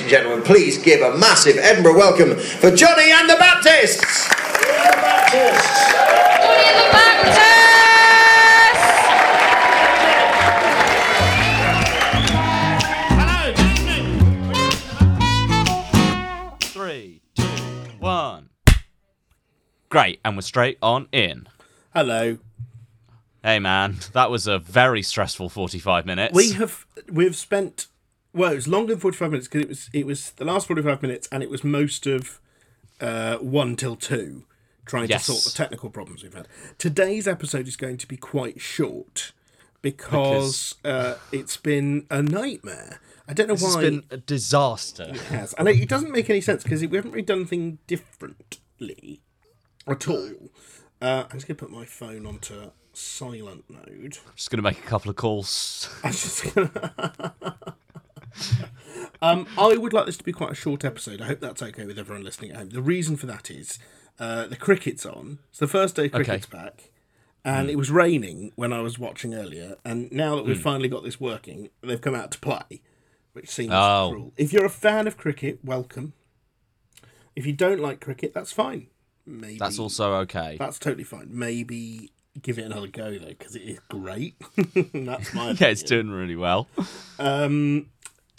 ladies and gentlemen, please give a massive Edinburgh welcome for Jonny and the Baptists. Three, two, one. Great, and we're straight on in. Hello. Hey man, that was a very stressful 45 minutes. We have we've spent well, it was longer than forty five minutes because it was it was the last forty five minutes, and it was most of uh, one till two trying Yes. to sort the technical problems we've had. Today's episode is going to be quite short because, uh, it's been a nightmare. I don't know this why has been a disaster. it has, and it, it doesn't make any sense because we haven't really done anything differently at all. Uh, I'm just gonna put my phone onto silent mode. I'm Just gonna make a couple of calls. I'm just gonna. um, I would like this to be quite a short episode. I hope that's okay with everyone listening at home. The reason for that is uh, the cricket's on. It's the first day cricket's back, and it was raining when I was watching earlier. And now that we've finally got this working, they've come out to play, which seems Oh. cruel. If you're a fan of cricket, welcome. If you don't like cricket, that's fine. Maybe That's also okay. that's totally fine. Maybe give it another go though, because it is great. that's my Yeah, it's doing really well. Um,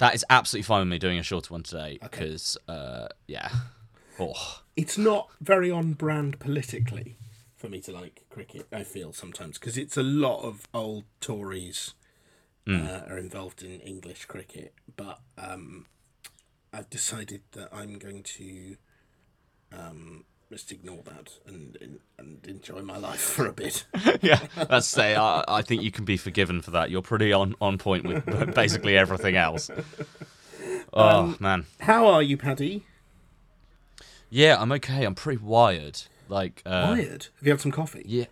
That is absolutely fine with me doing a shorter one today because, uh, yeah. Oh, it's not very on brand politically for me to like cricket. I feel sometimes because it's a lot of old Tories uh, are involved in English cricket, but um, I've decided that I'm going to um, just ignore that and, and and enjoy my life for a bit. yeah. Let's say I, I think you can be forgiven for that. You're pretty on, on point with basically everything else. Oh man, How are you, Paddy? yeah, I'm okay. I'm pretty wired. Like, uh, Wired? Have you had some coffee? Yeah,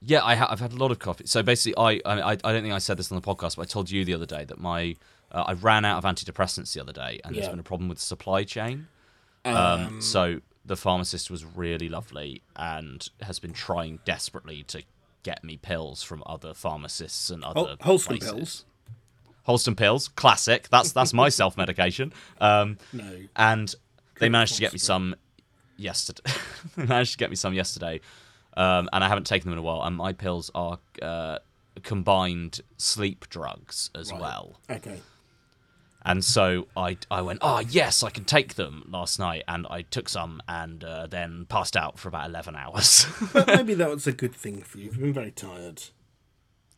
yeah. I ha- I've had a lot of coffee. So basically, I, I I don't think I said this on the podcast, but I told you the other day that my uh, I ran out of antidepressants the other day, and there's been a problem with the supply chain. Um, so the pharmacist was really lovely and has been trying desperately to get me pills from other pharmacists and other Hol- wholesome places. pills. Holston pills, classic. That's that's my self medication. Um, No. and they managed to get me some yesterday. they managed to get me some yesterday, um, and I haven't taken them in a while. And my pills are uh, combined sleep drugs as well. Okay. And so I I went, oh yes, I can take them last night, and I took some, and uh, then passed out for about eleven hours. But maybe that was a good thing for you. You've been very tired.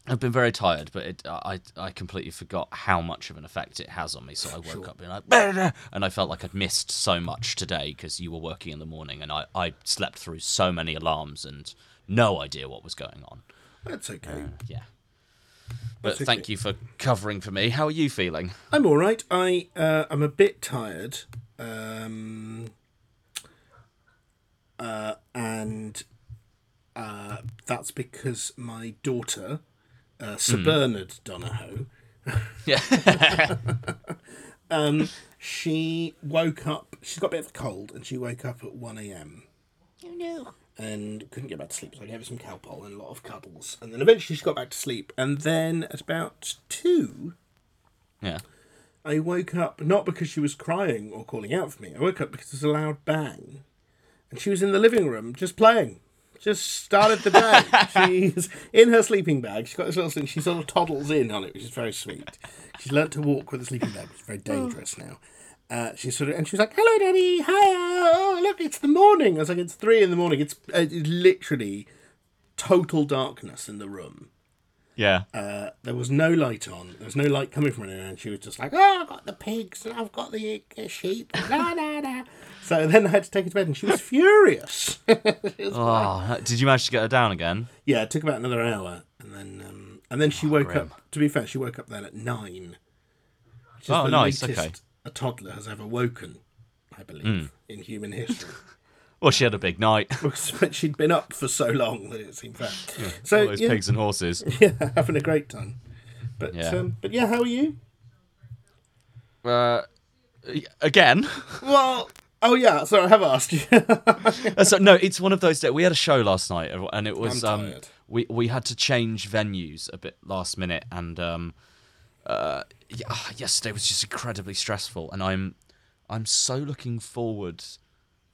I've been very tired, but it, I I completely forgot how much of an effect it has on me. So I woke up being like, "Bah!" and I felt like I'd missed so much today because you were working in the morning, and I, I slept through so many alarms and no idea what was going on. That's okay. Yeah. But That's thank you for covering for me. How are you feeling? I'm all right. I uh, I'm a bit tired, um, uh, and uh, that's because my daughter, uh, Sir Bernard Donahoe, Yeah. um, she woke up. She's got a bit of a cold, and she woke up at one a.m. Oh, and couldn't get back to sleep. So I gave her some cow Calpol and a lot of cuddles, and then eventually she got back to sleep. And then at about two, yeah. I woke up not because she was crying or calling out for me. I woke up because there was a loud bang, and she was in the living room just playing. Just started the day. She's in her sleeping bag. She's got this little thing. She sort of toddles in on it, which is very sweet. She's learnt to walk with a sleeping bag, which is very oh. dangerous now. Uh, she sort of and she was like, "Hello, Daddy. Hi. Oh, look, it's the morning." I was like, "It's three in the morning. It's, uh, it's literally total darkness in the room." Yeah. Uh, there was no light on. There was no light coming from anywhere, and she was just like, "Oh, I've got the pigs and I've got the uh, sheep." La, la, la. So then I had to take her to bed, and she was furious. She was Oh, did you manage to get her down again? yeah, it took about another hour, and then um, and then she woke grim. up. To be fair, she woke up then at nine. Oh, nice, latest okay. A toddler has ever woken, I believe, in human history. Well, she had a big night. But she'd been up for so long that it seemed fair. All So those yeah, pigs and horses. yeah, having a great time. But Yeah. um, but yeah, how are you? Uh, again. Well, oh yeah. So I have asked you. Uh, so no, it's one of those days. We had a show last night, and it was um, we we had to change venues a bit last minute, and um, uh, yeah, ah, yesterday was just incredibly stressful, and I'm I'm so looking forward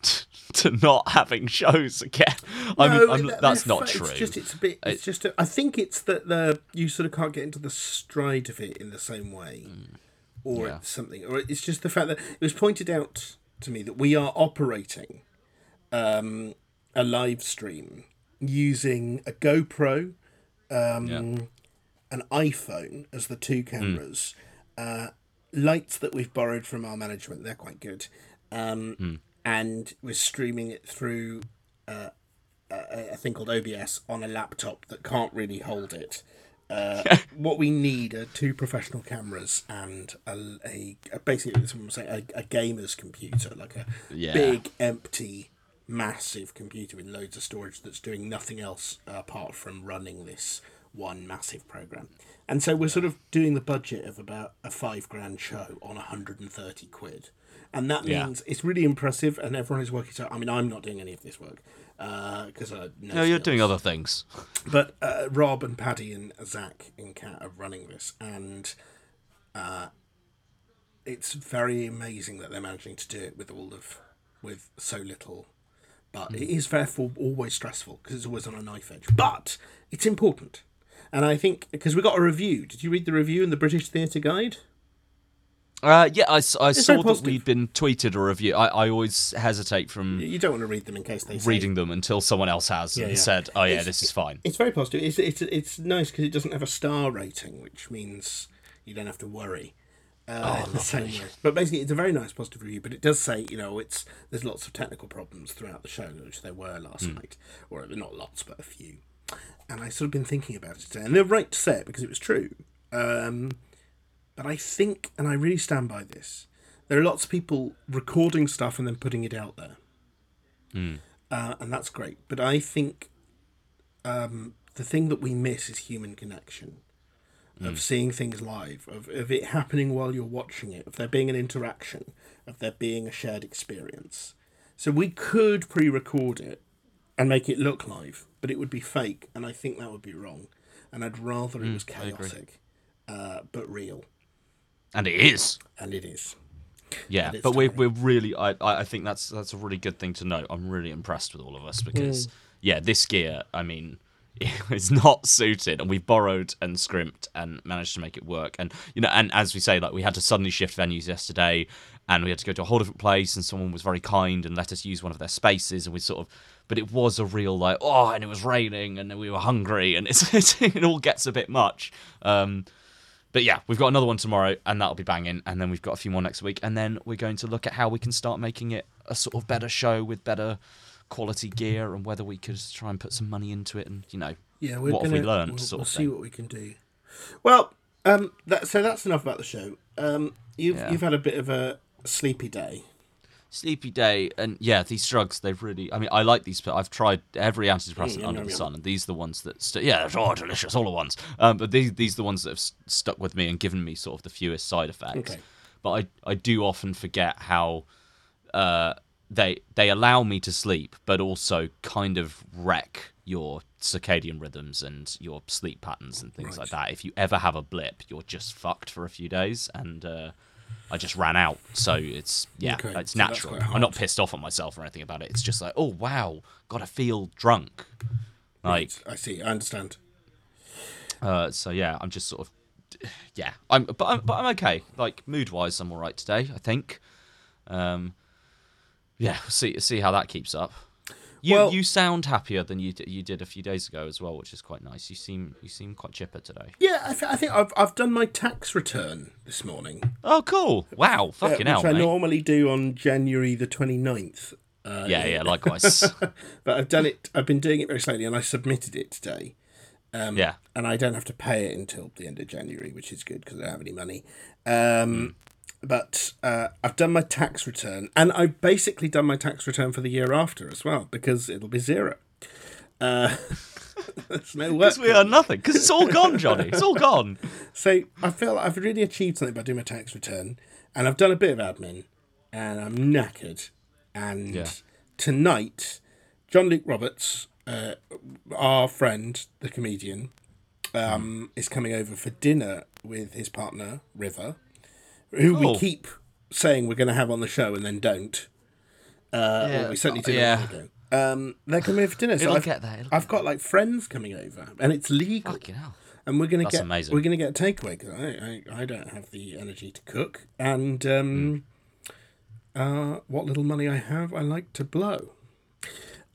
to not having shows again. I'm, No, I'm, that- that's not true. It's just it's a bit. It's just. A, I think it's that the you sort of can't get into the stride of it in the same way, or Yeah. something, or it's just the fact that it was pointed out to me that we are operating um, a live stream using a GoPro, um, Yeah. An iPhone as the two cameras, uh, lights that we've borrowed from our management. They're quite good, um, and we're streaming it through a, a thing called OBS on a laptop that can't really hold it. Uh, what we need are two professional cameras and a, a, a basically someone was saying a, a gamer's computer, like a Yeah. big empty massive computer with loads of storage that's doing nothing else apart from running this one massive program. And so we're sort of doing the budget of about a five grand show on 130 quid. And that Yeah. means it's really impressive, and everyone is working. So, I mean, I'm not doing any of this work because I no no, you're doing other things. But uh, Rob and Paddy and Zach in Cat are running this, and uh, it's very amazing that they're managing to do it with all of with so little. But it is therefore always stressful because it's always on a knife edge. But it's important, and I think because we got a review. Did you read the review in the British Theatre Guide? Uh, yeah, I saw that we'd been tweeted a review. I, I always hesitate from You don't want to read them in case they reading them until someone else has and yeah. said, "Oh yeah, It's- this is fine." It's very positive. It's it's it's nice because it doesn't have a star rating, which means you don't have to worry. Uh, in the same way. But basically, it's a very nice positive review. But it does say, you know, it's there's lots of technical problems throughout the show, which there were last night, or not lots, but a few. And I sort of been thinking about it today, and they're right to say it because it was true. Um, but I think, and I really stand by this, there are lots of people recording stuff and then putting it out there, uh, and that's great. But I think um, the thing that we miss is human connection of seeing things live, of, of it happening while you're watching it, of there being an interaction, of there being a shared experience. So we could pre-record it and make it look live, but it would be fake, and I think that would be wrong. And I'd rather it was chaotic, uh, but real, And it is. and it is. Yeah, but we're we're really I I I think that's that's a really good thing to note. I'm really impressed with all of us because Mm. yeah, this gear, I mean, it's not suited, and we borrowed and scrimped and managed to make it work. And you know, and as we say, like we had to suddenly shift venues yesterday, and we had to go to a whole different place, and someone was very kind and let us use one of their spaces, and we sort of. But it was a real like oh, and it was raining, and we were hungry, and it's, it's it all gets a bit much. Um, but yeah, we've got another one tomorrow, and that'll be banging. And then we've got a few more next week, and then we're going to look at how we can start making it a sort of better show with better quality gear, and whether we could try and put some money into it, and you know, Yeah, we're what gonna, have we learned, We'll, sort we'll of see what we can do. Well, um, that, so that's enough about the show. Um, you've Yeah. you've had a bit of a sleepy day. Sleepy day, and yeah, these drugs they've really. I mean, I like these, but I've tried every antidepressant Mm, under the sun, and these are the ones that. St- yeah, they're all delicious, all the ones. Um, but these these are the ones that have s- stuck with me and given me sort of the fewest side effects. Okay. But I I do often forget how uh, they they allow me to sleep, but also kind of wreck your circadian rhythms and your sleep patterns and things like that. If you ever have a blip, you're just fucked for a few days, and uh, I just ran out. So it's yeah, Okay, it's so natural. I'm not pissed off at myself or anything about it. It's just like, oh wow, gotta feel drunk. Like I see. I understand. uh, so yeah, I'm just sort of yeah, I'm but I'm but I'm okay. Like mood wise, I'm all right today. I think. Um, yeah, see see how that keeps up. You Well- you sound happier than you d- you did a few days ago as well, which is quite nice. You seem you seem quite chipper today. Yeah, I, th- I think I've I've done my tax return this morning, Oh, cool! Wow, uh, fucking which hell, I mate. normally do on January the 29th. Uh, Yeah, yeah, likewise. But I've done it. I've been doing it very slowly, and I submitted it today. yeah, and I don't have to pay it until the end of January, which is good because I don't have any money. Um, But uh, I've done my tax return, and I've basically done my tax return for the year after as well because it'll be zero. Uh, there's no work. because we are nothing. Because it's all gone, Jonny. It's all gone. So I feel like I've really achieved something by doing my tax return, and I've done a bit of admin, and I'm knackered. And Yeah. tonight, John Luke Roberts, uh, our friend, the comedian, um, is coming over for dinner with his partner River, who we keep saying we're going to have on the show and then don't. Uh, Yeah, well, we certainly did yeah. ago. Um, they're coming over for dinner. So I've, get there, I've got like friends coming over, and it's legal. Fucking hell. and we're gonna That's get amazing. we're gonna get a takeaway because I, I I don't have the energy to cook, and um, Hmm. uh, what little money I have, I like to blow.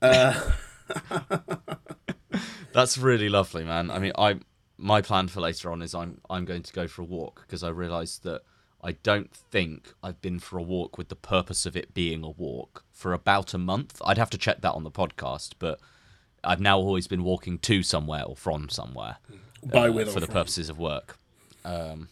That's really lovely, man. I mean, I my plan for later on is I'm I'm going to go for a walk because I realised that I don't think I've been for a walk with the purpose of it being a walk for about a month. I'd have to check that on the podcast, but I've now always been walking to somewhere or from somewhere By uh, with for the from. purposes of work. Um,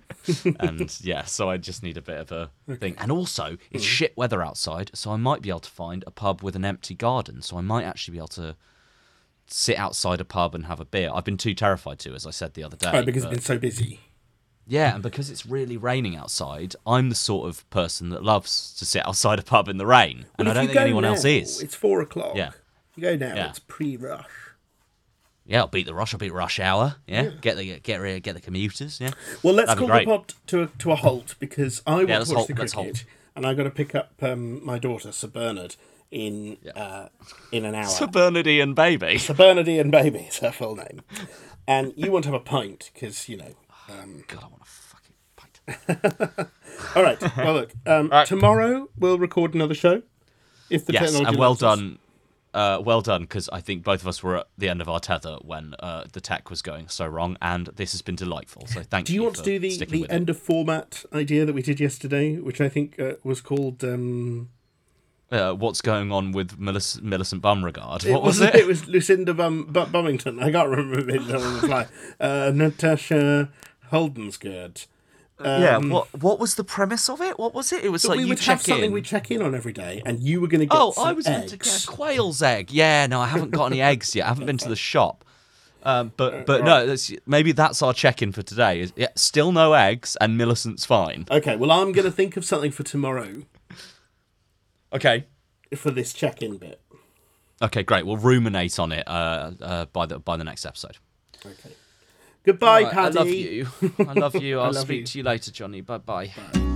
and yeah, so I just need a bit of a thing. And also, it's shit weather outside, so I might be able to find a pub with an empty garden. So I might actually be able to sit outside a pub and have a beer. I've been too terrified to, as I said the other day. Oh, because but- it's been so busy. Yeah, and because it's really raining outside, I'm the sort of person that loves to sit outside a pub in the rain, and Well, I don't think anyone now, else is. It's four o'clock. Yeah. You go now. Yeah. It's pre-rush. Yeah, I'll beat the rush. I'll beat rush hour. Yeah, get the get rid- get the commuters. Yeah. Well, let's That'd call the pod to a, to a halt because I want let's to watch halt, the cricket, and I got to pick up um, my daughter Sir Bernard in uh, in an hour. Sir Bernardy and baby. Sir Bernardine and Baby is her full name, and you want to have a pint because you know. God, I want a fucking pint. All right. Well, look. Um, Tomorrow we'll record another show. If the Yes, technology and well done. Uh, well done, because I think both of us were at the end of our tether when uh, the tech was going so wrong, and this has been delightful. So thank you. Do you. you want to do the, the with end of format idea that we did yesterday, which I think uh, was called? Um. Uh, what's going on with Millicent, Millicent Bumregard? it What was wasn't- it? It was Lucinda Bum, Bu- Bummington. I can't remember it on the fly. Uh, Natasha Holdenskirt. yeah. What What was the premise of it? What was it? It was like we you would have something in. we check in on every day, and you were going to get Oh, I was meant to get a quail's egg. Yeah, no, I haven't got any eggs yet. I haven't been to the shop. Um, but but no, that's, maybe that's our check-in for today. Is yeah, still no eggs, and Millicent's fine. Okay, well, I'm going to think of something for tomorrow Okay. for this check-in bit. Okay, great. We'll ruminate on it uh, uh, by the by the next episode. Okay. Goodbye, Right, I love you. I love you. I'll love speak you. to you later, Jonny. Bye bye. Bye.